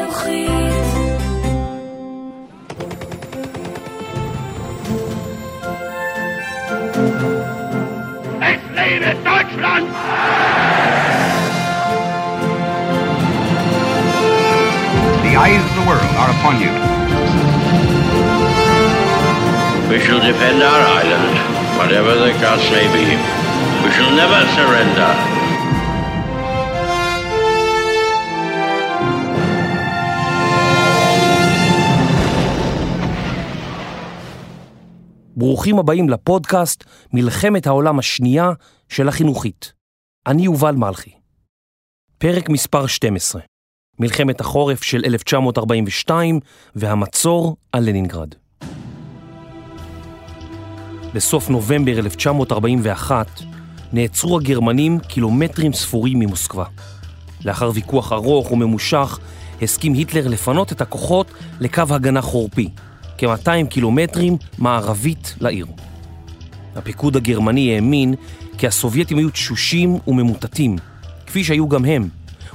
החינוכית. Es lebe Deutschland! The eyes of the world are upon you. We shall defend our island, whatever the cost may be. We shall never surrender. ברוכים הבאים לפודקאסט מלחמת העולם השנייה של החינוכית. אני יובל מלכי. פרק מספר 12, מלחמת החורף של 1942 והמצור על לנינגרד. בסוף נובמבר 1941 נעצרו הגרמנים קילומטרים ספורים ממוסקבה. לאחר ויכוח ארוך וממושך הסכים היטלר לפנות את הכוחות לקו הגנה חורפי, כ-200 קילומטרים מערבית לעיר. הפיקוד הגרמני האמין כי הסובייטים היו תשושים וממוטטים, כפי שהיו גם הם,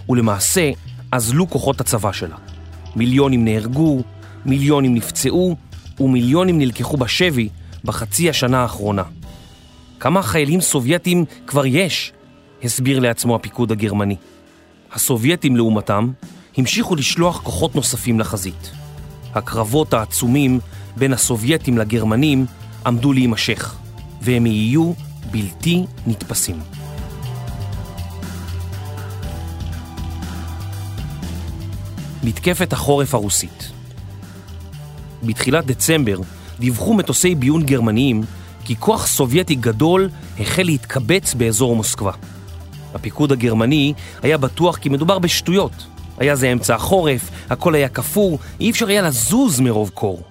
ולמעשה אזלו כוחות הצבא שלה. מיליונים נהרגו, מיליונים נפצעו ומיליונים נלקחו בשבי בחצי השנה האחרונה. כמה חיילים סובייטים כבר יש? הסביר לעצמו הפיקוד הגרמני. הסובייטים לעומתם המשיכו לשלוח כוחות נוספים לחזית. הקרבות העצומים בין הסובייטים לגרמנים עמדו להימשך, והם יהיו בלתי נתפסים. מתקפת החורף הרוסית בתחילת דצמבר דיווחו מטוסי ביון גרמניים כי כוח סובייטי גדול החל להתקבץ באזור מוסקבה. הפיקוד הגרמני היה בטוח כי מדובר בשטויות. היה זה אמצע החורף, הכל היה קפוא, אי אפשר היה לזוז מרוב קור.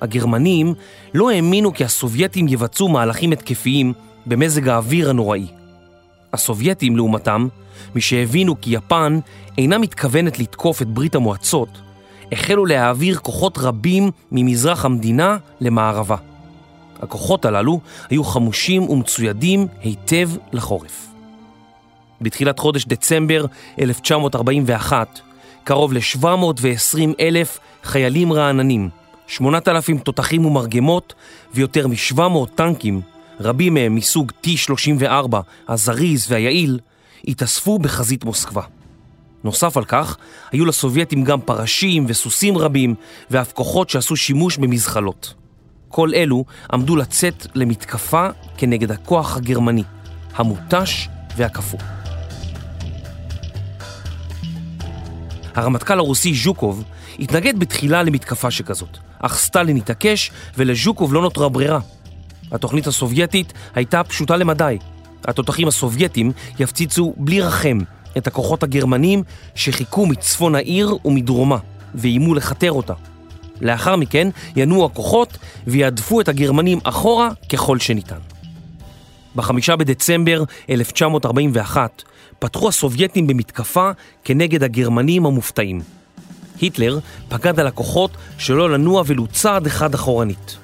הגרמנים לא האמינו כי הסובייטים יבצעו מהלכים התקפיים במזג האוויר הנוראי. הסובייטים, לעומתם, משהבינו כי יפן אינה מתכוונת לתקוף את ברית המועצות, החלו להעביר כוחות רבים ממזרח המדינה למערבה. הכוחות הללו היו חמושים ומצוידים היטב לחורף. בתחילת חודש דצמבר 1941, קרוב ל-720 אלף חיילים רעננים, 8,000 תותחים ומרגמות ויותר מ-700 טנקים, רבים מהם מסוג T-34, הזריז והיעיל, התאספו בחזית מוסקבה. נוסף על כך, היו לסובייטים גם פרשים וסוסים רבים, ואף כוחות שעשו שימוש במזחלות. כל אלו עמדו לצאת למתקפה כנגד הכוח הגרמני, המותש והקפוא. הרמטכ"ל הרוסי ז'וקוב התנגד בתחילה למתקפה שכזאת, אך סטלין התעקש ולז'וקוב לא נותרה ברירה. התוכנית הסובייטית הייתה פשוטה למדי. התותחים הסובייטים יפציצו בלי רחם את הכוחות הגרמנים שחיכו מצפון העיר ומדרומה, ואיימו לכתר אותה. לאחר מכן ינועו הכוחות ויעדפו את הגרמנים אחורה ככל שניתן. בחמישה בדצמבר 1941 פתחו הסובייטים במתקפה כנגד הגרמנים המופתעים. היטלר פקד על הכוחות שלא לנוע ולו צעד אחד אחורנית.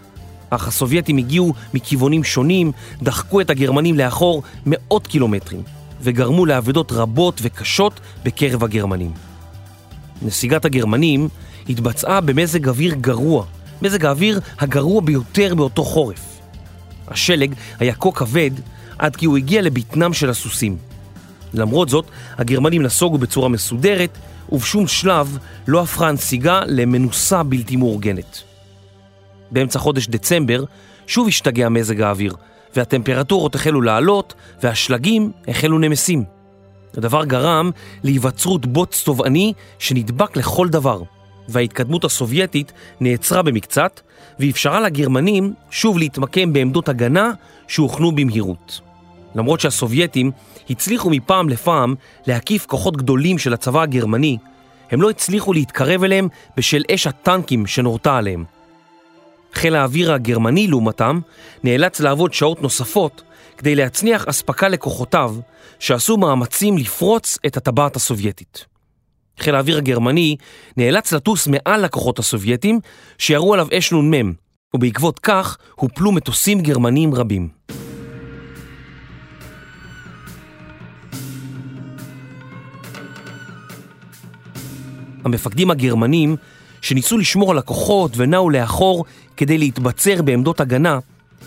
אך הסובייטים הגיעו מכיוונים שונים, דחקו את הגרמנים לאחור מאות קילומטרים, וגרמו לאבדות רבות וקשות בקרב הגרמנים. נסיגת הגרמנים התבצעה במזג אוויר גרוע, מזג האוויר הגרוע ביותר באותו חורף. השלג היה כה כבד עד כי הוא הגיע לבטנם של הסוסים. למרות זאת, הגרמנים נסוגו בצורה מסודרת, ובשום שלב לא הפכה הנסיגה למנוסה בלתי מאורגנת. באמצע חודש דצמבר שוב השתגע מזג האוויר, והטמפרטורות החלו לעלות, והשלגים החלו נמסים. הדבר גרם להיווצרות בוץ תובעני שנדבק לכל דבר, וההתקדמות הסובייטית נעצרה במקצת, ואפשרה לגרמנים שוב להתמקם בעמדות הגנה שהוכנו במהירות. למרות שהסובייטים הצליחו מפעם לפעם להקיף כוחות גדולים של הצבא הגרמני, הם לא הצליחו להתקרב אליהם בשל אש הטנקים שנורתה עליהם. חיל האוויר הגרמני, לעומתם, נאלץ לעבוד שעות נוספות כדי להצניח אספקה לכוחותיו, שעשו מאמצים לפרוץ את הטבעת הסובייטית. חיל האוויר הגרמני נאלץ לטוס מעל לכוחות הסובייטים, שירו עליו אש נ"מ, ובעקבות כך הופלו מטוסים גרמניים רבים. המפקדים הגרמנים, שניסו לשמור על הכוחות ונעו לאחור כדי להתבצר בעמדות הגנה,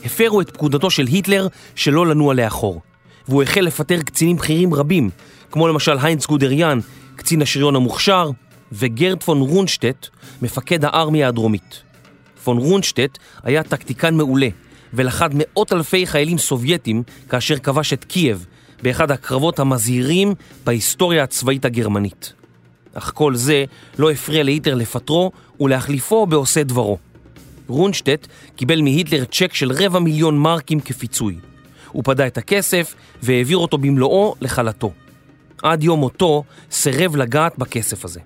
הפרו את פקודתו של היטלר שלא לנוע לאחור, והוא החל לפטר קצינים בכירים רבים, כמו למשל היינץ גודריאן, קצין השריון המוכשר, וגרד פון רונשטט, מפקד הארמיה הדרומית. פון רונשטט היה טקטיקן מעולה, ולכד מאות אלפי חיילים סובייטים כאשר כבש את קייב באחד הקרבות המזהירים בהיסטוריה הצבאית הגרמנית. אך כל זה לא הפריע להיטלר לפטרו ולהחליפו בעושה דברו. רונשטט קיבל מהיטלר צ'ק של רבע מיליון מרקים כפיצוי. הוא פדה את הכסף והעביר אותו במלואו לחלתו. עד יום מותו סירב לגעת בכסף הזה.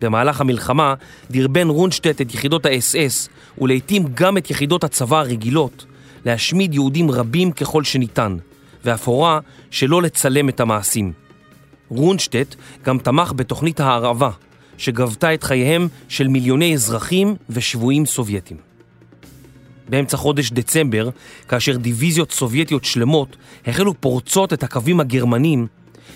במהלך המלחמה דרבן רונשטט את יחידות האס-אס ולעיתים גם את יחידות הצבא הרגילות להשמיד יהודים רבים ככל שניתן, ואף הורה שלא לצלם את המעשים. רונשטט גם תמך בתוכנית ההרעבה, שגבתה את חייהם של מיליוני אזרחים ושבויים סובייטים. באמצע חודש דצמבר, כאשר דיוויזיות סובייטיות שלמות החלו פורצות את הקווים הגרמנים,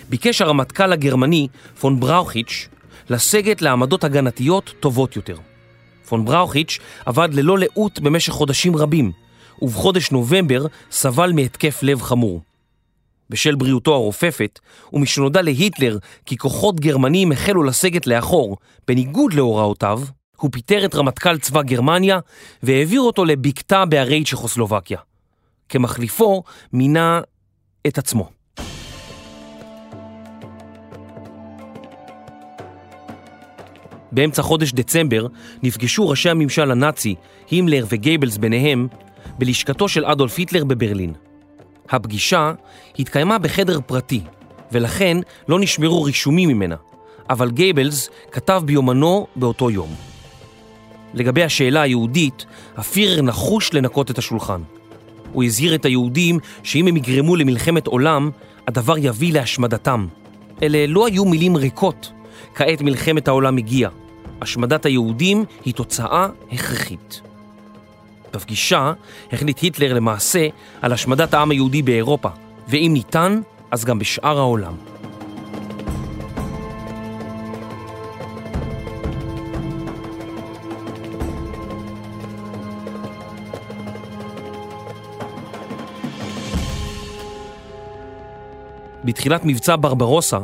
ביקש הרמטכ"ל הגרמני, פון בראוכיץ', לסגת לעמדות הגנתיות טובות יותר. פון בראוכיץ' עבד ללא לאות במשך חודשים רבים, ובחודש נובמבר סבל מהתקף לב חמור. בשל בריאותו הרופפת, ומשנודע להיטלר כי כוחות גרמניים החלו לסגת לאחור, בניגוד להוראותיו, הוא פיטר את רמטכ"ל צבא גרמניה והעביר אותו לבקתה בערי צ'כוסלובקיה. כמחליפו מינה את עצמו. באמצע חודש דצמבר נפגשו ראשי הממשל הנאצי, הימלר וגייבלס ביניהם, בלשכתו של אדולף היטלר בברלין. הפגישה התקיימה בחדר פרטי, ולכן לא נשמרו רישומים ממנה, אבל גייבלס כתב ביומנו באותו יום. לגבי השאלה היהודית, הפירר נחוש לנקות את השולחן. הוא הזהיר את היהודים שאם הם יגרמו למלחמת עולם, הדבר יביא להשמדתם. אלה לא היו מילים ריקות. כעת מלחמת העולם הגיעה. השמדת היהודים היא תוצאה הכרחית. בפגישה החליט היטלר למעשה על השמדת העם היהודי באירופה, ואם ניתן, אז גם בשאר העולם. בתחילת מבצע ברברוסה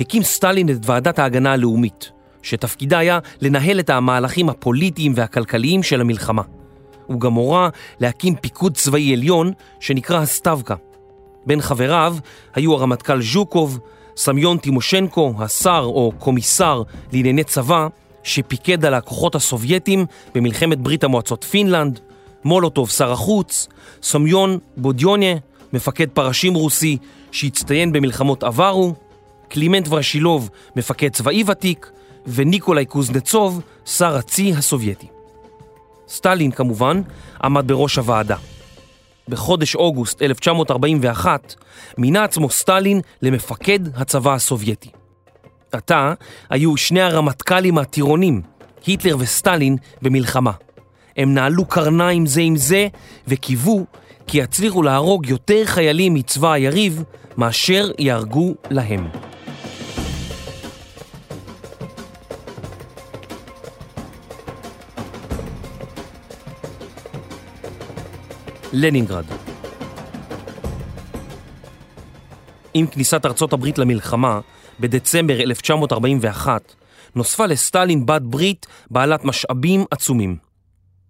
הקים סטלין את ועדת ההגנה הלאומית, שתפקידה היה לנהל את המהלכים הפוליטיים והכלכליים של המלחמה. הוא גם הורה להקים פיקוד צבאי עליון שנקרא הסטבקה. בין חבריו היו הרמטכ"ל ז'וקוב, סמיון טימושנקו, השר או קומיסר לענייני צבא, שפיקד על הכוחות הסובייטים במלחמת ברית המועצות פינלנד, מולוטוב שר החוץ, סמיון בודיוני, מפקד פרשים רוסי שהצטיין במלחמות עברו, קלימנט וורושילוב, מפקד צבאי ותיק, וניקולאי קוזנצוב, שר הצי הסובייטי. סטלין כמובן עמד בראש הוועדה. בחודש אוגוסט 1941 מינה עצמו סטלין למפקד הצבא הסובייטי. עתה היו שני הרמטכ"לים הטירונים, היטלר וסטלין, במלחמה. הם נעלו קרניים זה עם זה וקיוו כי יצליחו להרוג יותר חיילים מצבא היריב מאשר יהרגו להם. לנינגרד. עם כניסת ארצות הברית למלחמה, בדצמבר 1941, נוספה לסטלין בת ברית בעלת משאבים עצומים.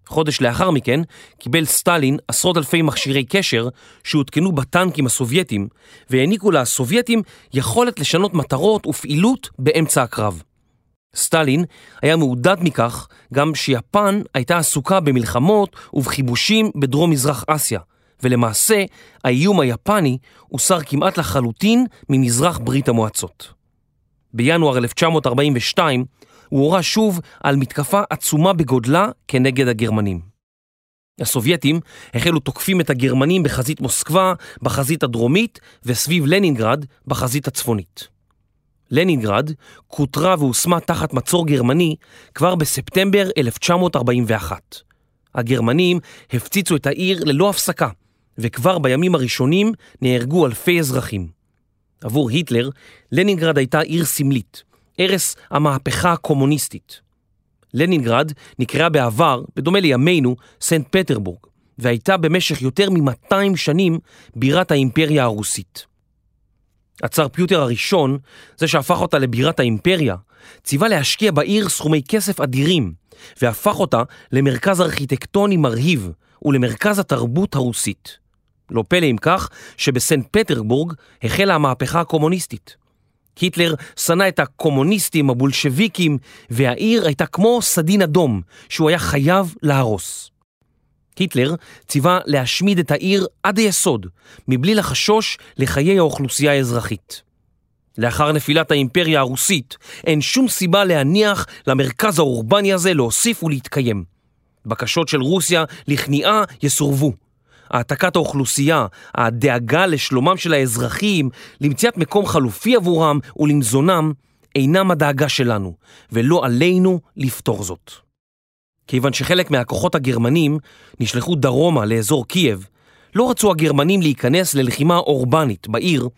חודש לאחר מכן קיבל סטלין עשרות אלפי מכשירי קשר שהותקנו בטנקים הסובייטים והעניקו לסובייטים יכולת לשנות מטרות ופעילות באמצע הקרב. סטלין היה מעודד מכך גם שיפן הייתה עסוקה במלחמות ובחיבושים בדרום מזרח אסיה, ולמעשה האיום היפני הוסר כמעט לחלוטין ממזרח ברית המועצות. בינואר 1942 הוא הורה שוב על מתקפה עצומה בגודלה כנגד הגרמנים. הסובייטים החלו תוקפים את הגרמנים בחזית מוסקבה, בחזית הדרומית וסביב לנינגרד בחזית הצפונית. לנינגרד כותרה והושמה תחת מצור גרמני כבר בספטמבר 1941. הגרמנים הפציצו את העיר ללא הפסקה, וכבר בימים הראשונים נהרגו אלפי אזרחים. עבור היטלר, לנינגרד הייתה עיר סמלית, ערש המהפכה הקומוניסטית. לנינגרד נקראה בעבר, בדומה לימינו, סנט פטרבורג, והייתה במשך יותר מ-200 שנים בירת האימפריה הרוסית. הצאר פיוטר הראשון, זה שהפך אותה לבירת האימפריה, ציווה להשקיע בעיר סכומי כסף אדירים, והפך אותה למרכז ארכיטקטוני מרהיב ולמרכז התרבות הרוסית. לא פלא אם כך שבסנט פטרבורג החלה המהפכה הקומוניסטית. היטלר שנא את הקומוניסטים הבולשביקים, והעיר הייתה כמו סדין אדום שהוא היה חייב להרוס. היטלר ציווה להשמיד את העיר עד היסוד, מבלי לחשוש לחיי האוכלוסייה האזרחית. לאחר נפילת האימפריה הרוסית, אין שום סיבה להניח למרכז האורבני הזה להוסיף ולהתקיים. בקשות של רוסיה לכניעה יסורבו. העתקת האוכלוסייה, הדאגה לשלומם של האזרחים, למציאת מקום חלופי עבורם ולמזונם, אינם הדאגה שלנו, ולא עלינו לפתור זאת. כיוון שחלק מהכוחות הגרמנים נשלחו דרומה לאזור קייב, לא רצו הגרמנים להיכנס ללחימה אורבנית בעיר,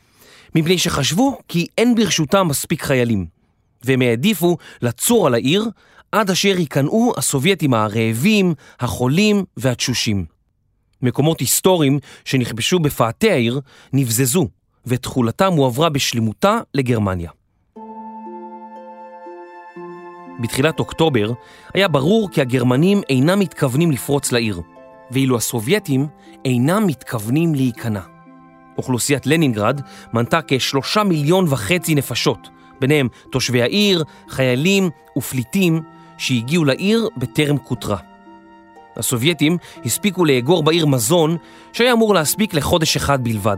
מפני שחשבו כי אין ברשותם מספיק חיילים, והם העדיפו לצור על העיר עד אשר ייכנעו הסובייטים הרעבים, החולים והתשושים. מקומות היסטוריים שנכבשו בפאתי העיר נבזזו, ותכולתם הועברה בשלמותה לגרמניה. בתחילת אוקטובר היה ברור כי הגרמנים אינם מתכוונים לפרוץ לעיר, ואילו הסובייטים אינם מתכוונים להיכנע. אוכלוסיית לנינגרד מנתה כשלושה מיליון וחצי נפשות, ביניהם תושבי העיר, חיילים ופליטים שהגיעו לעיר בטרם כותרה. הסובייטים הספיקו לאגור בעיר מזון שהיה אמור להספיק לחודש אחד בלבד.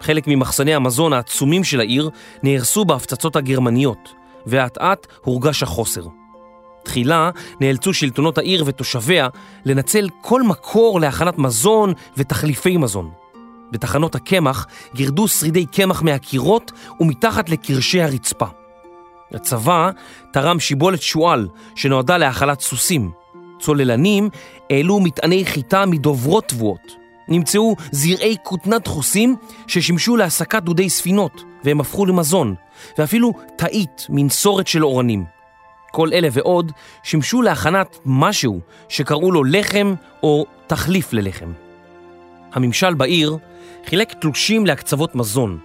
חלק ממחסני המזון העצומים של העיר נהרסו בהפצצות הגרמניות, ואט אט הורגש החוסר. תחילה נאלצו שלטונות העיר ותושביה לנצל כל מקור להכנת מזון ותחליפי מזון. בתחנות הקמח גירדו שרידי קמח מהקירות ומתחת לקרשי הרצפה. הצבא תרם שיבולת שועל שנועדה להאכלת סוסים. צוללנים העלו מטעני חיטה מדוברות תבואות. נמצאו זרעי כותנה דחוסים ששימשו להסקת דודי ספינות והם הפכו למזון, ואפילו תאית מנסורת של אורנים. כל אלה ועוד שימשו להכנת משהו שקראו לו לחם או תחליף ללחם. הממשל בעיר חילק תלושים להקצוות מזון,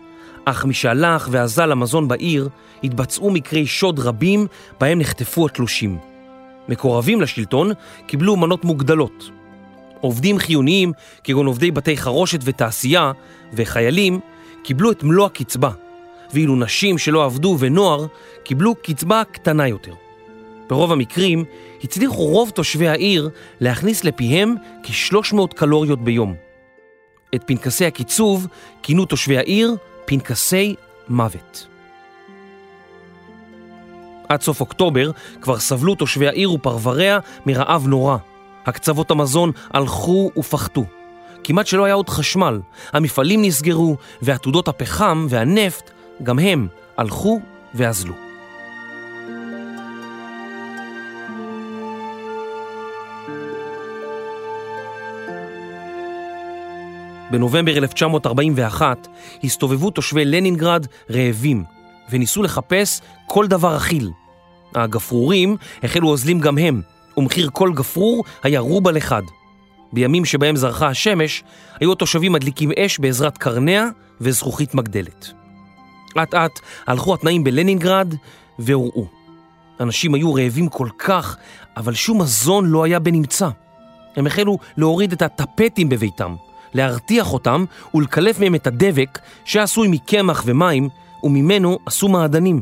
אך משהלך ואזל המזון בעיר, התבצעו מקרי שוד רבים בהם נחטפו התלושים. מקורבים לשלטון קיבלו מנות מוגדלות. עובדים חיוניים, כגון עובדי בתי חרושת ותעשייה, וחיילים, קיבלו את מלוא הקצבה, ואילו נשים שלא עבדו ונוער קיבלו קצבה קטנה יותר. ברוב המקרים הצליחו רוב תושבי העיר להכניס לפיהם כ-300 קלוריות ביום. את פנקסי הקיצוב כינו תושבי העיר פנקסי מוות. עד סוף אוקטובר כבר סבלו תושבי העיר ופרבריה מרעב נורא. הקצוות המזון הלכו ופחתו. כמעט שלא היה עוד חשמל, המפעלים נסגרו, ועתודות הפחם והנפט, גם הם הלכו ואזלו. בנובמבר 1941 הסתובבו תושבי לנינגרד רעבים וניסו לחפש כל דבר אכיל. הגפרורים החלו אוזלים גם הם, ומחיר כל גפרור היה רובל אחד. בימים שבהם זרחה השמש, היו התושבים מדליקים אש בעזרת קרניה וזכוכית מגדלת. אט אט הלכו התנאים בלנינגרד והוראו. אנשים היו רעבים כל כך, אבל שום מזון לא היה בנמצא. הם החלו להוריד את הטפטים בביתם, להרתיח אותם ולקלף מהם את הדבק שעשוי מקמח ומים, וממנו עשו מעדנים.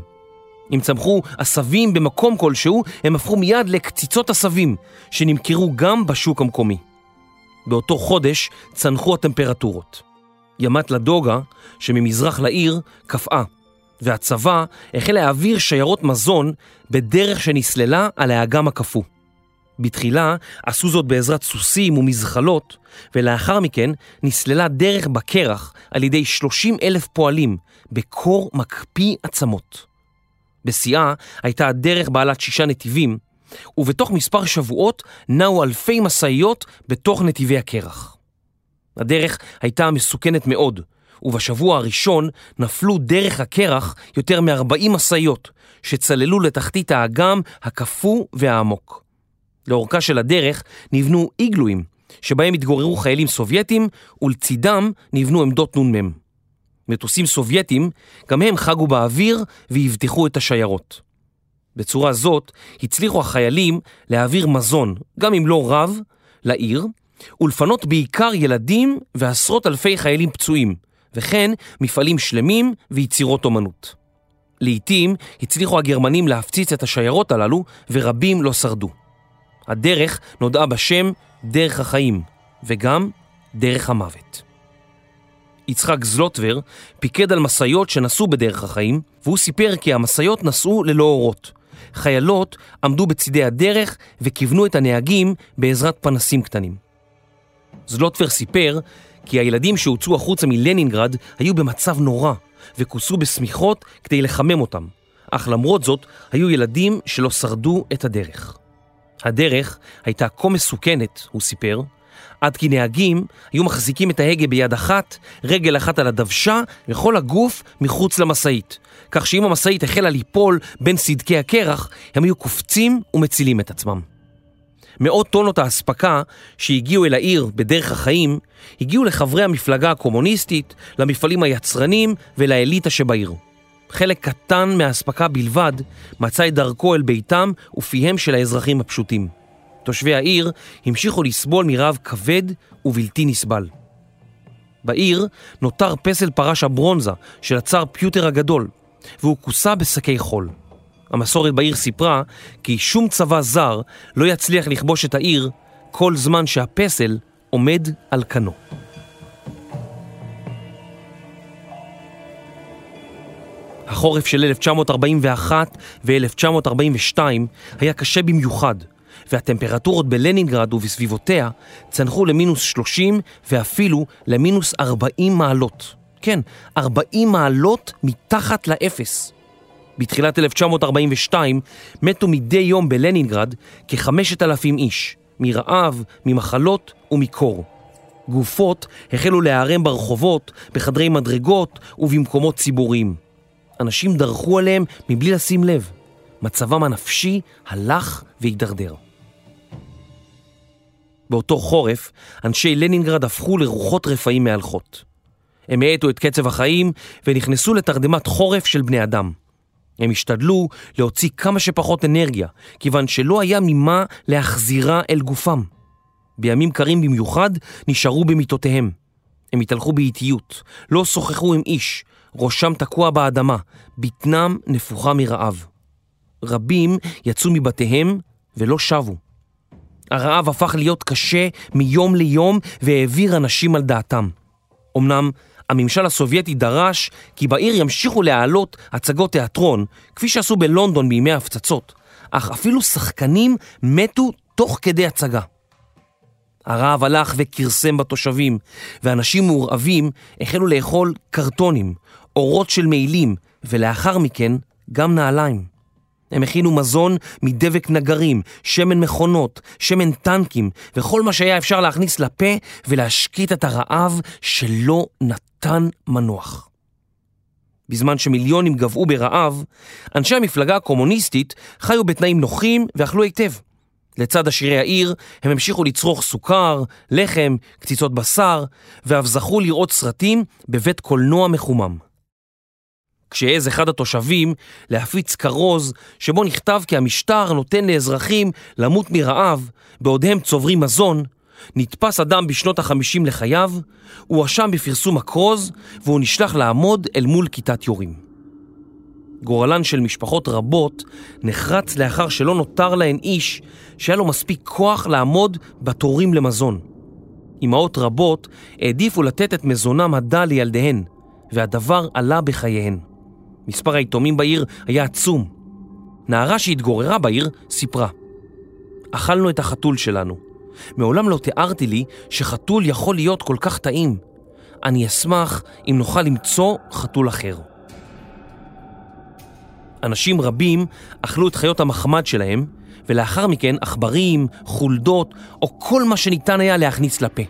אם צמחו עשבים במקום כלשהו, הם הפכו מיד לקציצות עשבים, שנמכרו גם בשוק המקומי. באותו חודש צנחו הטמפרטורות. ימת לדוגה, שממזרח לעיר, קפאה, והצבא החל להעביר שיירות מזון בדרך שנסללה על האגם הקפוא. בתחילה עשו זאת בעזרת סוסים ומזחלות, ולאחר מכן נסללה דרך בקרח על ידי 30 אלף פועלים בקור מקפיא עצמות. בשיאה הייתה הדרך בעלת שישה נתיבים, ובתוך מספר שבועות נעו אלפי משאיות בתוך נתיבי הקרח. הדרך הייתה מסוכנת מאוד, ובשבוע הראשון נפלו דרך הקרח יותר מ-40 משאיות שצללו לתחתית האגם הקפוא והעמוק. לאורכה של הדרך נבנו איגלואים, שבהם התגוררו חיילים סובייטים ולצידם נבנו עמדות נ"מ. מטוסים סובייטים גם הם חגו באוויר ואבטחו את השיירות. בצורה זאת הצליחו החיילים להעביר מזון, גם אם לא רב, לעיר, ולפנות בעיקר ילדים ועשרות אלפי חיילים פצועים, וכן מפעלים שלמים ויצירות אומנות. לעתים הצליחו הגרמנים להפציץ את השיירות הללו ורבים לא שרדו. הדרך נודעה בשם דרך החיים, וגם דרך המוות. יצחק זלוטבר פיקד על משאיות שנסעו בדרך החיים, והוא סיפר כי המשאיות נסעו ללא אורות. חיילות עמדו בצידי הדרך וכיוונו את הנהגים בעזרת פנסים קטנים. זלוטבר סיפר כי הילדים שהוצאו החוצה מלנינגרד היו במצב נורא וכוסו בשמיכות כדי לחמם אותם, אך למרות זאת היו ילדים שלא שרדו את הדרך. הדרך הייתה כה מסוכנת, הוא סיפר, עד כי נהגים היו מחזיקים את ההגה ביד אחת, רגל אחת על הדוושה וכל הגוף מחוץ למשאית, כך שאם המשאית החלה ליפול בין סדקי הקרח, הם היו קופצים ומצילים את עצמם. מאות טונות האספקה שהגיעו אל העיר בדרך החיים, הגיעו לחברי המפלגה הקומוניסטית, למפעלים היצרנים ולאליטה שבעיר. חלק קטן מהאספקה בלבד מצא את דרכו אל ביתם ופיהם של האזרחים הפשוטים. תושבי העיר המשיכו לסבול מרעב כבד ובלתי נסבל. בעיר נותר פסל פרש הברונזה של הצאר פיוטר הגדול, והוא כוסה בשקי חול. המסורת בעיר סיפרה כי שום צבא זר לא יצליח לכבוש את העיר כל זמן שהפסל עומד על כנו. החורף של 1941 ו-1942 היה קשה במיוחד, והטמפרטורות בלנינגרד ובסביבותיה צנחו למינוס 30 ואפילו למינוס 40 מעלות. כן, 40 מעלות מתחת לאפס. בתחילת 1942 מתו מדי יום בלנינגרד כחמשת אלפים איש, מרעב, ממחלות ומקור. גופות החלו להיערם ברחובות, בחדרי מדרגות ובמקומות ציבוריים. אנשים דרכו עליהם מבלי לשים לב. מצבם הנפשי הלך והידרדר. באותו חורף, אנשי לנינגרד הפכו לרוחות רפאים מהלכות. הם האטו את קצב החיים ונכנסו לתרדמת חורף של בני אדם. הם השתדלו להוציא כמה שפחות אנרגיה, כיוון שלא היה ממה להחזירה אל גופם. בימים קרים במיוחד נשארו במיטותיהם. הם התהלכו באיטיות, לא שוחחו עם איש, ראשם תקוע באדמה, בטנם נפוחה מרעב. רבים יצאו מבתיהם ולא שבו. הרעב הפך להיות קשה מיום ליום והעביר אנשים על דעתם. אמנם הממשל הסובייטי דרש כי בעיר ימשיכו להעלות הצגות תיאטרון, כפי שעשו בלונדון בימי ההפצצות, אך אפילו שחקנים מתו תוך כדי הצגה. הרעב הלך וכרסם בתושבים, ואנשים מעורעבים החלו לאכול קרטונים, אורות של מעילים, ולאחר מכן גם נעליים. הם הכינו מזון מדבק נגרים, שמן מכונות, שמן טנקים, וכל מה שהיה אפשר להכניס לפה ולהשקיט את הרעב שלא נתן מנוח. בזמן שמיליונים גבעו ברעב, אנשי המפלגה הקומוניסטית חיו בתנאים נוחים ואכלו היטב. לצד עשירי העיר הם המשיכו לצרוך סוכר, לחם, קציצות בשר, ואף זכו לראות סרטים בבית קולנוע מחומם. כשהעז אחד התושבים להפיץ כרוז שבו נכתב כי המשטר נותן לאזרחים למות מרעב בעוד הם צוברים מזון, נתפס אדם בשנות החמישים לחייו, הוא הואשם בפרסום הכרוז והוא נשלח לעמוד אל מול כיתת יורים. גורלן של משפחות רבות נחרץ לאחר שלא נותר להן איש שהיה לו מספיק כוח לעמוד בתורים למזון. אמהות רבות העדיפו לתת את מזונם הדל לילדיהן, והדבר עלה בחייהן. מספר היתומים בעיר היה עצום. נערה שהתגוררה בעיר סיפרה: אכלנו את החתול שלנו. מעולם לא תיארתי לי שחתול יכול להיות כל כך טעים. אני אשמח אם נוכל למצוא חתול אחר. אנשים רבים אכלו את חיות המחמד שלהם, ולאחר מכן עכברים, חולדות, או כל מה שניתן היה להכניס לפה.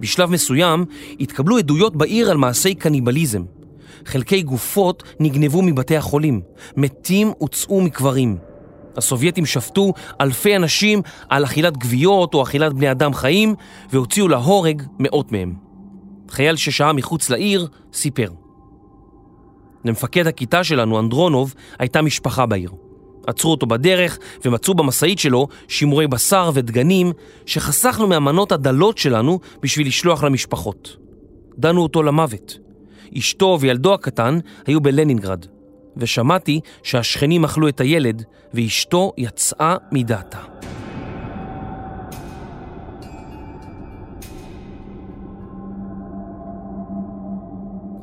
בשלב מסוים התקבלו עדויות בעיר על מעשי קניבליזם. חלקי גופות נגנבו מבתי החולים, מתים הוצאו מקברים. הסובייטים שפטו אלפי אנשים על אכילת גוויות או אכילת בני אדם חיים והוציאו להורג מאות מהם. חייל ששהה מחוץ לעיר סיפר. למפקד הכיתה שלנו, אנדרונוב, הייתה משפחה בעיר. עצרו אותו בדרך ומצאו במשאית שלו שימורי בשר ודגנים שחסכנו מהמנות הדלות שלנו בשביל לשלוח למשפחות. דנו אותו למוות. אשתו וילדו הקטן היו בלנינגרד, ושמעתי שהשכנים אכלו את הילד ואשתו יצאה מדעתה.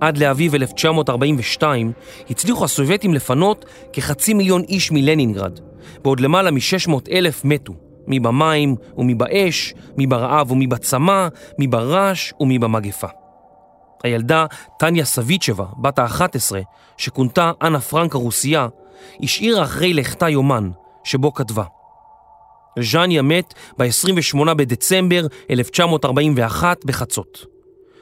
עד לאביב 1942 הצליחו הסובייטים לפנות כחצי מיליון איש מלנינגרד, ועוד למעלה מ-600 אלף מתו, מי במים ומי באש, מי ברעב הילדה טניה סביצ'בה, בת ה-11, שכונתה אנה פרנק הרוסיה, השאירה אחרי לכתה יומן, שבו כתבה: ז'אניה מת ב-28 בדצמבר 1941 בחצות.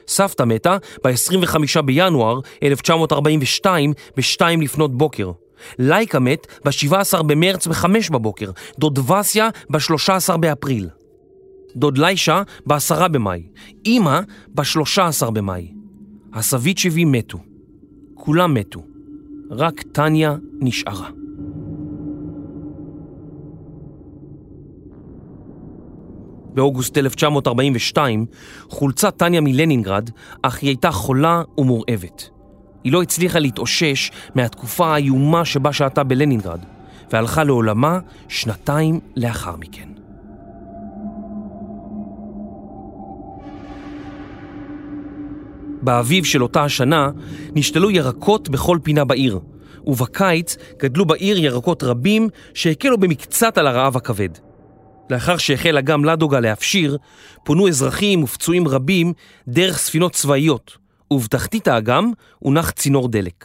סבתא מתה ב-25 בינואר 1942 ב-2 לפנות בוקר. לייקה מת ב-17 במרץ ב-5 בבוקר, דוד וסיה ב-13 באפריל. דוד ליישה ב-10 במאי, אימא ב-13 במאי. הסביצ'בים מתו. כולם מתו. רק טניה נשארה. באוגוסט 1942 חולצה טניה מלנינגרד, אך היא הייתה חולה ומורעבת. היא לא הצליחה להתאושש מהתקופה האיומה שבה שהתה בלנינגרד, והלכה לעולמה שנתיים לאחר מכן. באביב של אותה השנה נשתלו ירקות בכל פינה בעיר, ובקיץ גדלו בעיר ירקות רבים שהקלו במקצת על הרעב הכבד. לאחר שהחל אגם לדוגה להפשיר, פונו אזרחים ופצועים רבים דרך ספינות צבאיות, ובתחתית האגם הונח צינור דלק.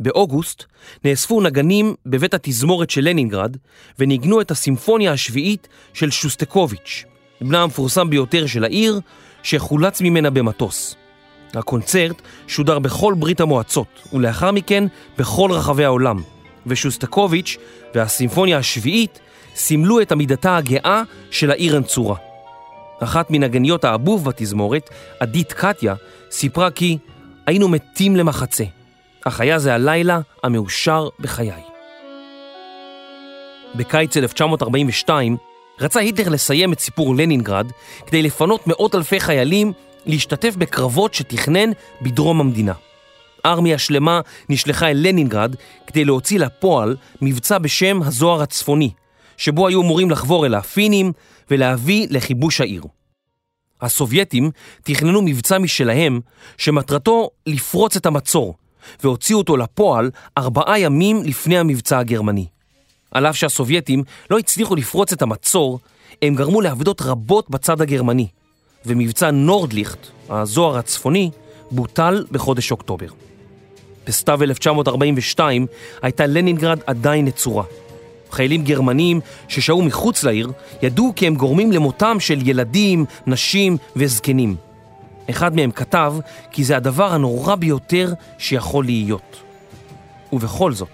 באוגוסט נאספו נגנים בבית התזמורת של לנינגרד וניגנו את הסימפוניה השביעית של שוסטקוביץ', בנה המפורסם ביותר של העיר, שחולץ ממנה במטוס. הקונצרט שודר בכל ברית המועצות, ולאחר מכן בכל רחבי העולם, ושוסטקוביץ' והסימפוניה השביעית סימלו את עמידתה הגאה של העיר הנצורה. אחת מנגניות האבוב בתזמורת, עדית קטיה, סיפרה כי היינו מתים למחצה, אך היה זה הלילה המאושר בחיי. בקיץ 1942 רצה היטלר לסיים את סיפור לנינגרד כדי לפנות מאות אלפי חיילים להשתתף בקרבות שתכנן בדרום המדינה. ארמיה שלמה נשלחה אל לנינגרד כדי להוציא לפועל מבצע בשם הזוהר הצפוני, שבו היו אמורים לחבור אל הפינים ולהביא לכיבוש העיר. הסובייטים תכננו מבצע משלהם שמטרתו לפרוץ את המצור, והוציאו אותו לפועל ארבעה ימים לפני המבצע הגרמני. על אף שהסובייטים לא הצליחו לפרוץ את המצור, הם גרמו לאבדות רבות בצד הגרמני, ומבצע נורדליכט, הזוהר הצפוני, בוטל בחודש אוקטובר. בסתיו 1942 הייתה לנינגרד עדיין נצורה. חיילים גרמנים ששהו מחוץ לעיר ידעו כי הם גורמים למותם של ילדים, נשים וזקנים. אחד מהם כתב כי זה הדבר הנורא ביותר שיכול להיות. ובכל זאת,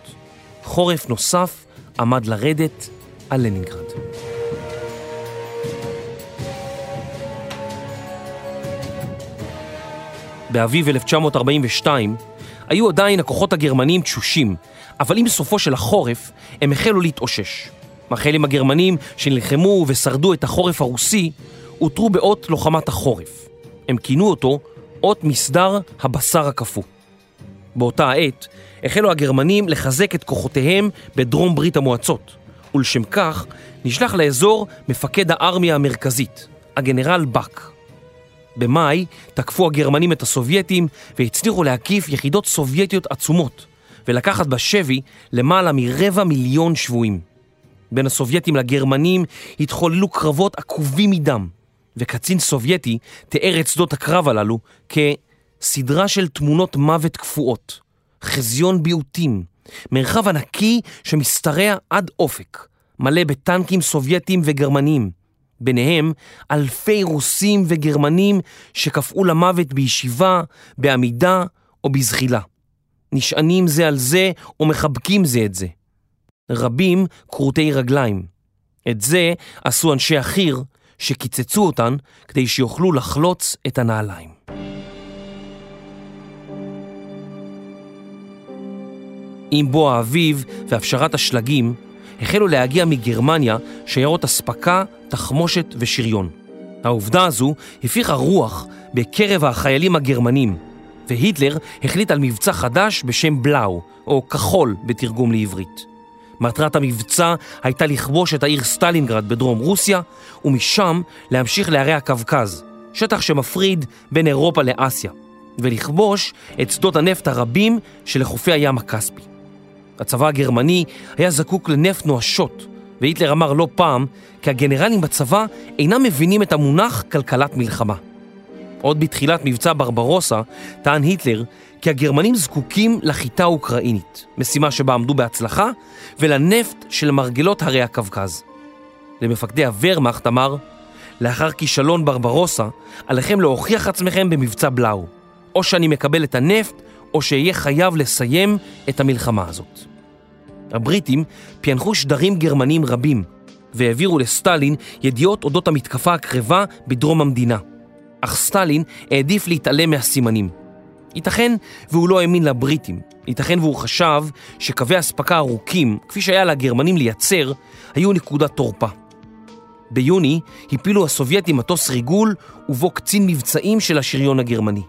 חורף נוסף עמד לרדת על לנינגרד. באביב 1942 היו עדיין הכוחות הגרמניים תשושים, אבל עם סופו של החורף הם החלו להתאושש. החיילים הגרמנים שנלחמו ושרדו את החורף הרוסי עוטרו באות לוחמת החורף. הם כינו אותו אות מסדר הבשר הקפוא. באותה העת החלו הגרמנים לחזק את כוחותיהם בדרום ברית המועצות, ולשם כך נשלח לאזור מפקד הארמיה המרכזית, הגנרל באק. במאי תקפו הגרמנים את הסובייטים והצליחו להקיף יחידות סובייטיות עצומות ולקחת בשבי למעלה מרבע מיליון שבויים. בין הסובייטים לגרמנים התחוללו קרבות עקובים מדם, וקצין סובייטי תיאר את שדות הקרב הללו כסדרה של תמונות מוות קפואות, חזיון ביעוטים, מרחב ענקי שמשתרע עד אופק, מלא בטנקים סובייטים וגרמניים, ביניהם אלפי רוסים וגרמנים שקפאו למוות בישיבה, בעמידה או בזחילה. נשענים זה על זה או מחבקים זה את זה. רבים כרותי רגליים. את זה עשו אנשי החי"ר שקיצצו אותן כדי שיוכלו לחלוץ את הנעליים. עם בוא האביב והפשרת השלגים, החלו להגיע מגרמניה שיירות אספקה, תחמושת ושריון. העובדה הזו הפיחה רוח בקרב החיילים הגרמנים, והיטלר החליט על מבצע חדש בשם בלאו, או כחול בתרגום לעברית. מטרת המבצע הייתה לכבוש את העיר סטלינגרד בדרום רוסיה, ומשם להמשיך לערי הקווקז, שטח שמפריד בין אירופה לאסיה, ולכבוש את שדות הנפט הרבים שלחופי הים הכספי. הצבא הגרמני היה זקוק לנפט נואשות, והיטלר אמר לא פעם כי הגנרלים בצבא אינם מבינים את המונח כלכלת מלחמה. עוד בתחילת מבצע ברברוסה טען היטלר כי הגרמנים זקוקים לחיטה האוקראינית, משימה שבה עמדו בהצלחה, ולנפט של מרגלות הרי הקווקז. למפקדי הוורמאכט אמר, לאחר כישלון ברברוסה, עליכם להוכיח עצמכם במבצע בלאו. או שאני מקבל את הנפט, או שאהיה חייב לסיים את המלחמה הזאת. הבריטים פענחו שדרים גרמנים רבים, והעבירו לסטלין ידיעות אודות המתקפה הקרבה בדרום המדינה. אך סטלין העדיף להתעלם מהסימנים. ייתכן והוא לא האמין לבריטים, ייתכן והוא חשב שקווי אספקה ארוכים, כפי שהיה לגרמנים לייצר, היו נקודת תורפה. ביוני הפילו הסובייטים מטוס ריגול ובו קצין מבצעים של השריון הגרמני.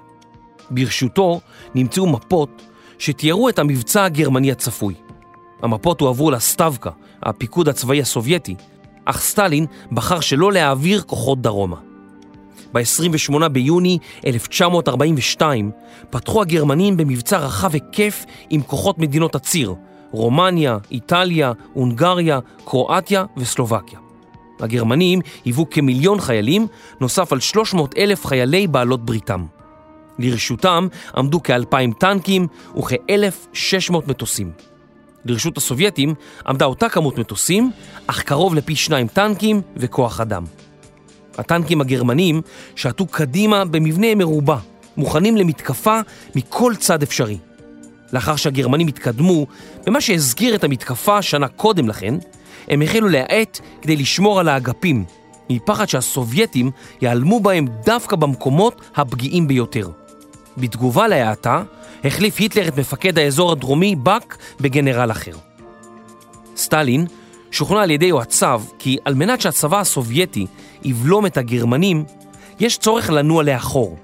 ברשותו נמצאו מפות שתיארו את המבצע הגרמני הצפוי. המפות הועברו לסטבקה, הפיקוד הצבאי הסובייטי, אך סטלין בחר שלא להעביר כוחות דרומה. ב-28 ביוני 1942 פתחו הגרמנים במבצע רחב היקף עם כוחות מדינות הציר, רומניה, איטליה, הונגריה, קרואטיה וסלובקיה. הגרמנים היוו כמיליון חיילים, נוסף על 300 אלף חיילי בעלות בריתם. לרשותם עמדו כאלפיים טנקים וכ-1,600 מטוסים. לרשות הסובייטים עמדה אותה כמות מטוסים, אך קרוב לפי שניים טנקים וכוח אדם. הטנקים הגרמנים שעטו קדימה במבנה מרובע, מוכנים למתקפה מכל צד אפשרי. לאחר שהגרמנים התקדמו במה שהזכיר את המתקפה שנה קודם לכן, הם החלו להאט כדי לשמור על האגפים, מפחד שהסובייטים ייעלמו בהם דווקא במקומות הפגיעים ביותר. בתגובה להאטה, החליף היטלר את מפקד האזור הדרומי באק בגנרל אחר. סטלין שוכנע על ידי יועציו כי על מנת שהצבא הסובייטי יבלום את הגרמנים, יש צורך לנוע לאחור.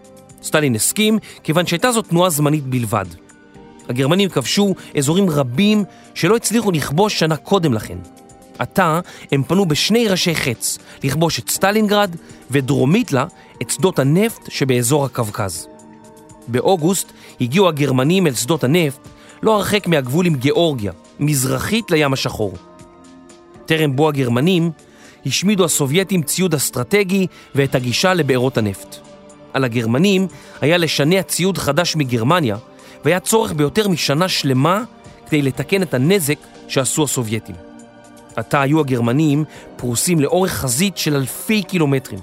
סטלין הסכים כיוון שהייתה זו תנועה זמנית בלבד. הגרמנים כבשו אזורים רבים שלא הצליחו לכבוש שנה קודם לכן. עתה הם פנו בשני ראשי חץ לכבוש את סטלינגרד ודרומית לה את שדות הנפט שבאזור הקווקז. באוגוסט הגיעו הגרמנים אל שדות הנפט לא הרחק מהגבול עם גיאורגיה, מזרחית לים השחור. טרם בוא הגרמנים, השמידו הסובייטים ציוד אסטרטגי ואת הגישה לבארות הנפט. על הגרמנים היה לשנע ציוד חדש מגרמניה, והיה צורך ביותר משנה שלמה כדי לתקן את הנזק שעשו הסובייטים. עתה היו הגרמנים פרוסים לאורך חזית של אלפי קילומטרים.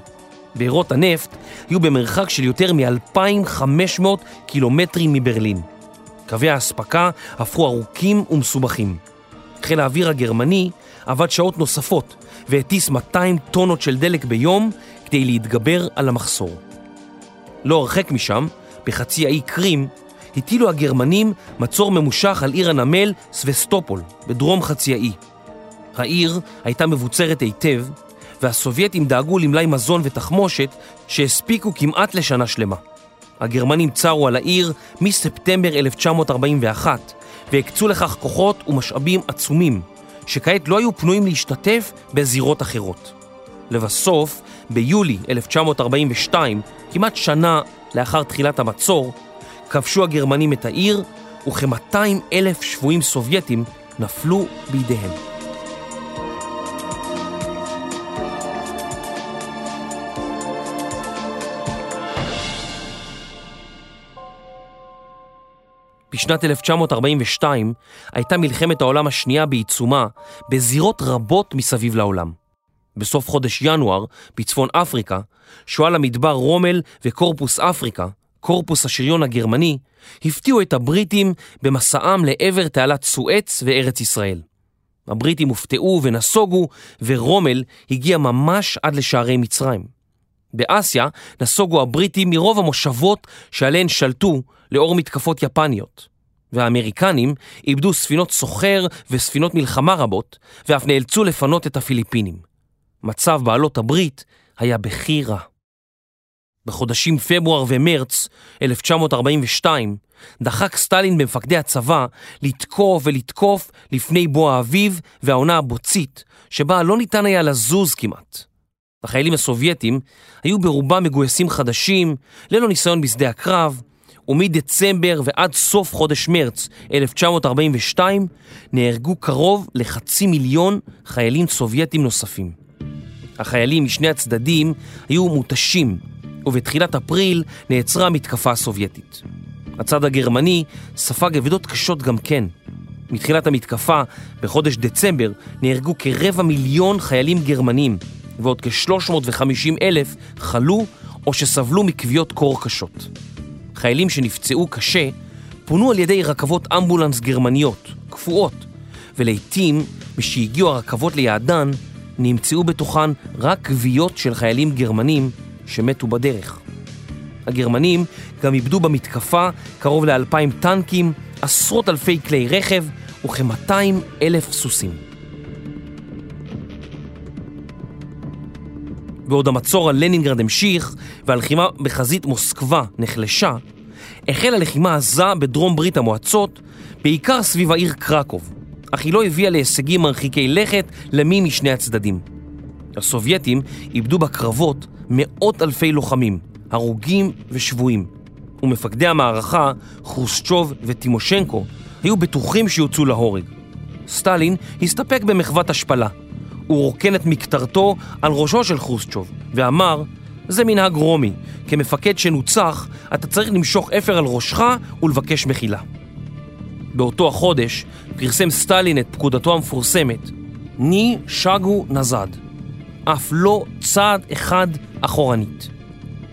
בארות הנפט היו במרחק של יותר מ-2,500 קילומטרים מברלין. קווי האספקה הפכו ארוכים ומסובכים. חיל האוויר הגרמני עבד שעות נוספות והטיס 200 טונות של דלק ביום כדי להתגבר על המחסור. לא הרחק משם, בחצי האי קרים, הטילו הגרמנים מצור ממושך על עיר הנמל סווסטופול, בדרום חצי האי. העיר הייתה מבוצרת היטב, והסובייטים דאגו למלאי מזון ותחמושת שהספיקו כמעט לשנה שלמה. הגרמנים צרו על העיר מספטמבר 1941 והקצו לכך כוחות ומשאבים עצומים, שכעת לא היו פנויים להשתתף בזירות אחרות. לבסוף, ביולי 1942, כמעט שנה לאחר תחילת המצור, כבשו הגרמנים את העיר וכ-200 אלף שבויים סובייטים נפלו בידיהם. בשנת 1942 הייתה מלחמת העולם השנייה בעיצומה בזירות רבות מסביב לעולם. בסוף חודש ינואר, בצפון אפריקה, שועל המדבר רומל וקורפוס אפריקה, קורפוס השריון הגרמני, הפתיעו את הבריטים במסעם לעבר תעלת סואץ וארץ ישראל. הבריטים הופתעו ונסוגו, ורומל הגיע ממש עד לשערי מצרים. באסיה נסוגו הבריטים מרוב המושבות שעליהן שלטו לאור מתקפות יפניות. והאמריקנים איבדו ספינות סוחר וספינות מלחמה רבות, ואף נאלצו לפנות את הפיליפינים. מצב בעלות הברית היה בכי רע. בחודשים פברואר ומרץ 1942 דחק סטלין במפקדי הצבא לתקוף ולתקוף לפני בוא האביב והעונה הבוצית, שבה לא ניתן היה לזוז כמעט. החיילים הסובייטים היו ברובם מגויסים חדשים, ללא ניסיון בשדה הקרב, ומדצמבר ועד סוף חודש מרץ 1942 נהרגו קרוב לחצי מיליון חיילים סובייטים נוספים. החיילים משני הצדדים היו מותשים, ובתחילת אפריל נעצרה המתקפה הסובייטית. הצד הגרמני ספג אבדות קשות גם כן. מתחילת המתקפה, בחודש דצמבר, נהרגו כרבע מיליון חיילים גרמנים, ועוד כ-350 אלף חלו או שסבלו מכוויות קור קשות. חיילים שנפצעו קשה פונו על ידי רכבות אמבולנס גרמניות, קפואות, ולעיתים, משהגיעו הרכבות ליעדן, נמצאו בתוכן רק כוויות של חיילים גרמנים שמתו בדרך. הגרמנים גם איבדו במתקפה קרוב לאלפיים טנקים, עשרות אלפי כלי רכב וכ-200 אלף סוסים. בעוד המצור על לנינגרד המשיך והלחימה בחזית מוסקבה נחלשה, החלה לחימה עזה בדרום ברית המועצות, בעיקר סביב העיר קרקוב, אך היא לא הביאה להישגים מרחיקי לכת למי משני הצדדים. הסובייטים איבדו בקרבות מאות אלפי לוחמים, הרוגים ושבויים, ומפקדי המערכה, חרושצ'וב וטימושנקו, היו בטוחים שיוצאו להורג. סטלין הסתפק במחוות השפלה. הוא רוקן את מקטרתו על ראשו של חרושצ'וב, ואמר, זה מנהג רומי, כמפקד שנוצח, אתה צריך למשוך אפר על ראשך ולבקש מחילה. באותו החודש פרסם סטלין את פקודתו המפורסמת, ני שגו נזד, אף לא צעד אחד אחורנית.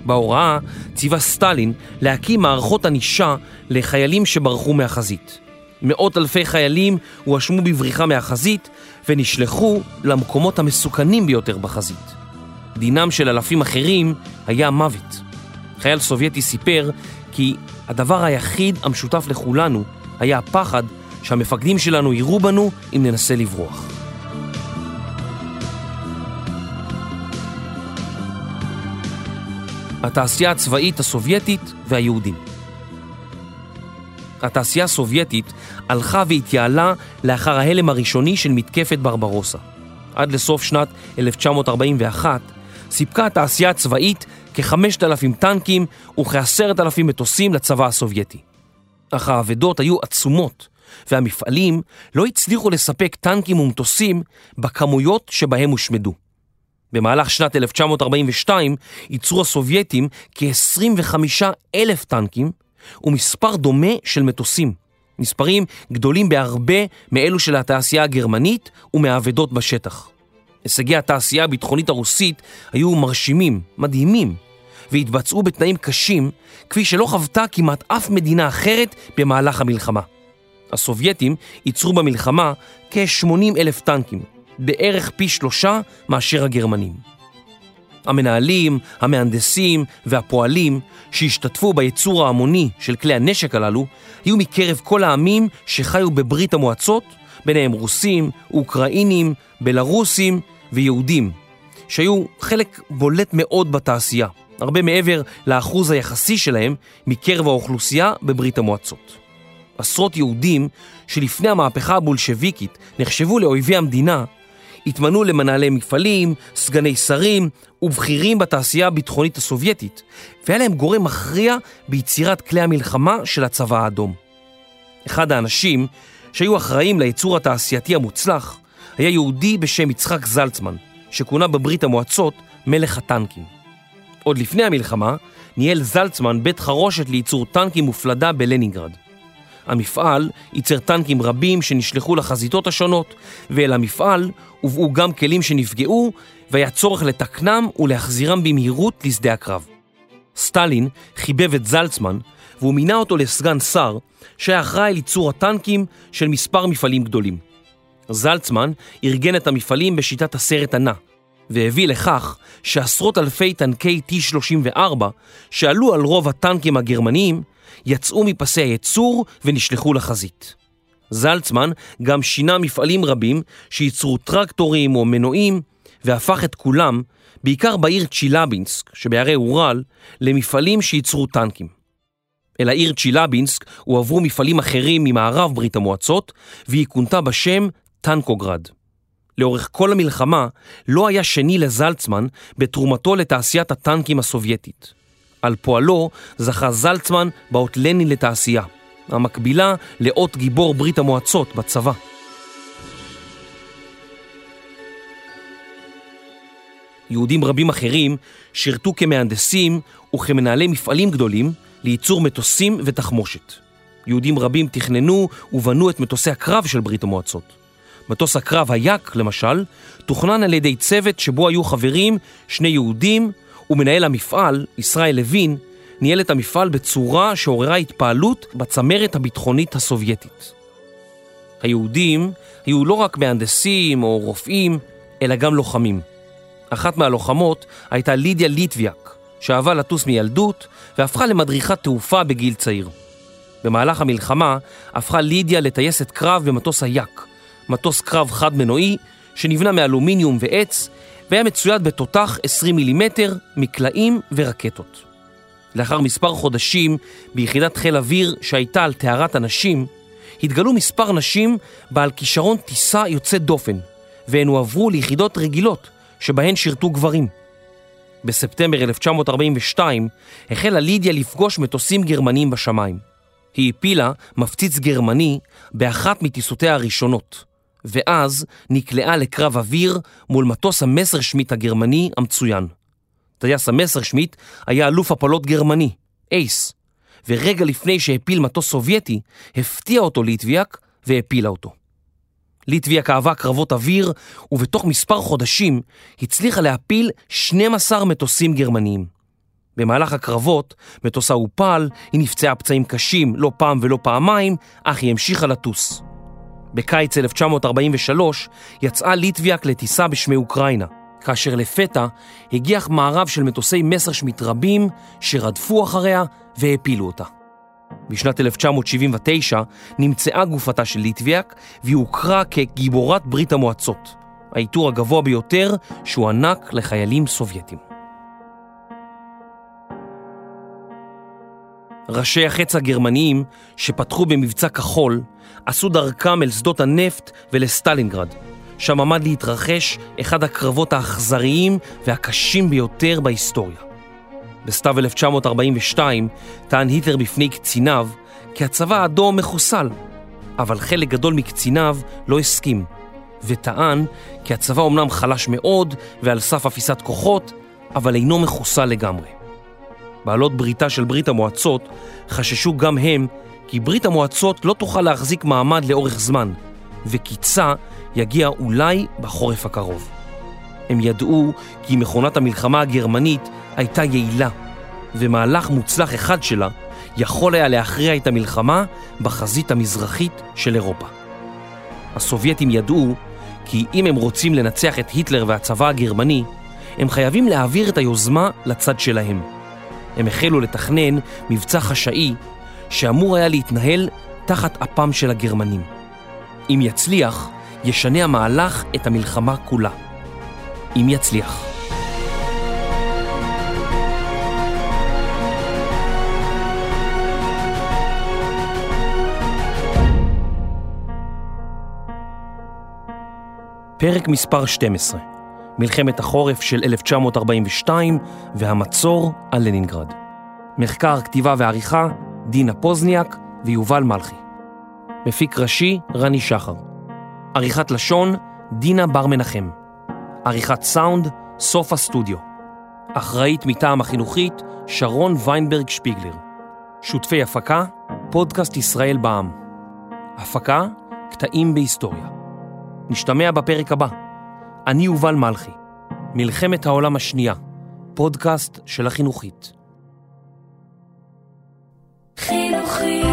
בהוראה ציווה סטלין להקים מערכות ענישה לחיילים שברחו מהחזית. מאות אלפי חיילים הואשמו בבריחה מהחזית ונשלחו למקומות המסוכנים ביותר בחזית. דינם של אלפים אחרים היה מוות. חייל סובייטי סיפר כי הדבר היחיד המשותף לכולנו היה הפחד שהמפקדים שלנו יירו בנו אם ננסה לברוח. התעשייה הצבאית הסובייטית והיהודים. התעשייה הסובייטית הלכה והתייעלה לאחר ההלם הראשוני של מתקפת ברברוסה. עד לסוף שנת 1941 סיפקה התעשייה הצבאית כ-5,000 טנקים וכ-10,000 מטוסים לצבא הסובייטי. אך האבדות היו עצומות, והמפעלים לא הצליחו לספק טנקים ומטוסים בכמויות שבהם הושמדו. במהלך שנת 1942 ייצרו הסובייטים כ-25 אלף טנקים ומספר דומה של מטוסים, מספרים גדולים בהרבה מאלו של התעשייה הגרמנית ומהאבדות בשטח. הישגי התעשייה הביטחונית הרוסית היו מרשימים, מדהימים, והתבצעו בתנאים קשים, כפי שלא חוותה כמעט אף מדינה אחרת במהלך המלחמה. הסובייטים ייצרו במלחמה כ-80 אלף טנקים, בערך פי שלושה מאשר הגרמנים. המנהלים, המהנדסים והפועלים שהשתתפו בייצור ההמוני של כלי הנשק הללו היו מקרב כל העמים שחיו בברית המועצות, ביניהם רוסים, אוקראינים, בלרוסים ויהודים, שהיו חלק בולט מאוד בתעשייה, הרבה מעבר לאחוז היחסי שלהם מקרב האוכלוסייה בברית המועצות. עשרות יהודים שלפני המהפכה הבולשביקית נחשבו לאויבי המדינה, התמנו למנהלי מפעלים, סגני שרים ובכירים בתעשייה הביטחונית הסובייטית, והיה להם גורם מכריע ביצירת כלי המלחמה של הצבא האדום. אחד האנשים שהיו אחראים לייצור התעשייתי המוצלח היה יהודי בשם יצחק זלצמן, שכונה בברית המועצות מלך הטנקים. עוד לפני המלחמה ניהל זלצמן בית חרושת לייצור טנקים ופלדה בלנינגרד. המפעל ייצר טנקים רבים שנשלחו לחזיתות השונות, ואל המפעל הובאו גם כלים שנפגעו, והיה צורך לתקנם ולהחזירם במהירות לשדה הקרב. סטלין חיבב את זלצמן, והוא מינה אותו לסגן שר, שהיה אחראי ליצור הטנקים של מספר מפעלים גדולים. זלצמן ארגן את המפעלים בשיטת הסרט הנע, והביא לכך שעשרות אלפי טנקי T-34 שעלו על רוב הטנקים הגרמניים יצאו מפסי הייצור ונשלחו לחזית. זלצמן גם שינה מפעלים רבים שייצרו טרקטורים או מנועים והפך את כולם, בעיקר בעיר צ'ילבינסק שבהרי אורל, למפעלים שייצרו טנקים. אל העיר צ'ילבינסק הועברו מפעלים אחרים ממערב ברית המועצות והיא כונתה בשם טנקוגרד. לאורך כל המלחמה לא היה שני לזלצמן בתרומתו לתעשיית הטנקים הסובייטית. על פועלו זכה זלצמן באות לנין לתעשייה, המקבילה לאות גיבור ברית המועצות בצבא. יהודים רבים אחרים שירתו כמהנדסים וכמנהלי מפעלים גדולים לייצור מטוסים ותחמושת. יהודים רבים תכננו ובנו את מטוסי הקרב של ברית המועצות. מטוס הקרב היאק, למשל, תוכנן על ידי צוות שבו היו חברים שני יהודים, ומנהל המפעל, ישראל לוין, ניהל את המפעל בצורה שעוררה התפעלות בצמרת הביטחונית הסובייטית. היהודים היו לא רק מהנדסים או רופאים, אלא גם לוחמים. אחת מהלוחמות הייתה לידיה ליטביאק, שאהבה לטוס מילדות והפכה למדריכת תעופה בגיל צעיר. במהלך המלחמה הפכה לידיה לטייסת קרב במטוס היאק, מטוס קרב חד-מנועי שנבנה מאלומיניום ועץ והיה מצויד בתותח 20 מילימטר, מקלעים ורקטות. לאחר מספר חודשים ביחידת חיל אוויר שהייתה על טהרת הנשים, התגלו מספר נשים בעל כישרון טיסה יוצא דופן, והן הועברו ליחידות רגילות שבהן שירתו גברים. בספטמבר 1942 החלה לידיה לפגוש מטוסים גרמניים בשמיים. היא הפילה מפציץ גרמני באחת מטיסותיה הראשונות, ואז נקלעה לקרב אוויר מול מטוס המסרשמיט הגרמני המצוין. טייס המסרשמיט היה אלוף הפלות גרמני, אייס, ורגע לפני שהפיל מטוס סובייטי, הפתיע אותו ליטביאק והפילה אותו. ליטביאק אהבה קרבות אוויר, ובתוך מספר חודשים הצליחה להפיל 12 מטוסים גרמניים. במהלך הקרבות, מטוסה הופל, היא נפצעה פצעים קשים לא פעם ולא פעמיים, אך היא המשיכה לטוס. בקיץ 1943 יצאה ליטביאק לטיסה בשמי אוקראינה, כאשר לפתע הגיח מערב של מטוסי מסרשמיט רבים שרדפו אחריה והפילו אותה. בשנת 1979 נמצאה גופתה של ליטביאק והיא הוכרה כגיבורת ברית המועצות, העיטור הגבוה ביותר שהוענק לחיילים סובייטים. ראשי החץ הגרמניים שפתחו במבצע כחול עשו דרכם אל שדות הנפט ולסטלינגרד, שם עמד להתרחש אחד הקרבות האכזריים והקשים ביותר בהיסטוריה. בסתיו 1942 טען היטלר בפני קציניו כי הצבא האדום מחוסל, אבל חלק גדול מקציניו לא הסכים, וטען כי הצבא אומנם חלש מאוד ועל סף אפיסת כוחות, אבל אינו מחוסל לגמרי. בעלות בריתה של ברית המועצות חששו גם הם כי ברית המועצות לא תוכל להחזיק מעמד לאורך זמן, וקיצה יגיע אולי בחורף הקרוב. הם ידעו כי מכונת המלחמה הגרמנית הייתה יעילה, ומהלך מוצלח אחד שלה יכול היה להכריע את המלחמה בחזית המזרחית של אירופה. הסובייטים ידעו כי אם הם רוצים לנצח את היטלר והצבא הגרמני, הם חייבים להעביר את היוזמה לצד שלהם. הם החלו לתכנן מבצע חשאי שאמור היה להתנהל תחת אפם של הגרמנים. אם יצליח, ישנה המהלך את המלחמה כולה. אם יצליח. פרק מספר 12, מלחמת החורף של 1942 והמצור על לנינגרד. מחקר, כתיבה ועריכה, דינה פוזניאק ויובל מלכי. מפיק ראשי, רני שחר. עריכת לשון, דינה בר מנחם. עריכת סאונד, סוף הסטודיו. אחראית מטעם החינוכית, שרון ויינברג שפיגלר. שותפי הפקה, פודקאסט ישראל בע"מ. הפקה, קטעים בהיסטוריה. נשתמע בפרק הבא. אני יובל מלכי. מלחמת העולם השנייה. פודקאסט של החינוכית. חינוכית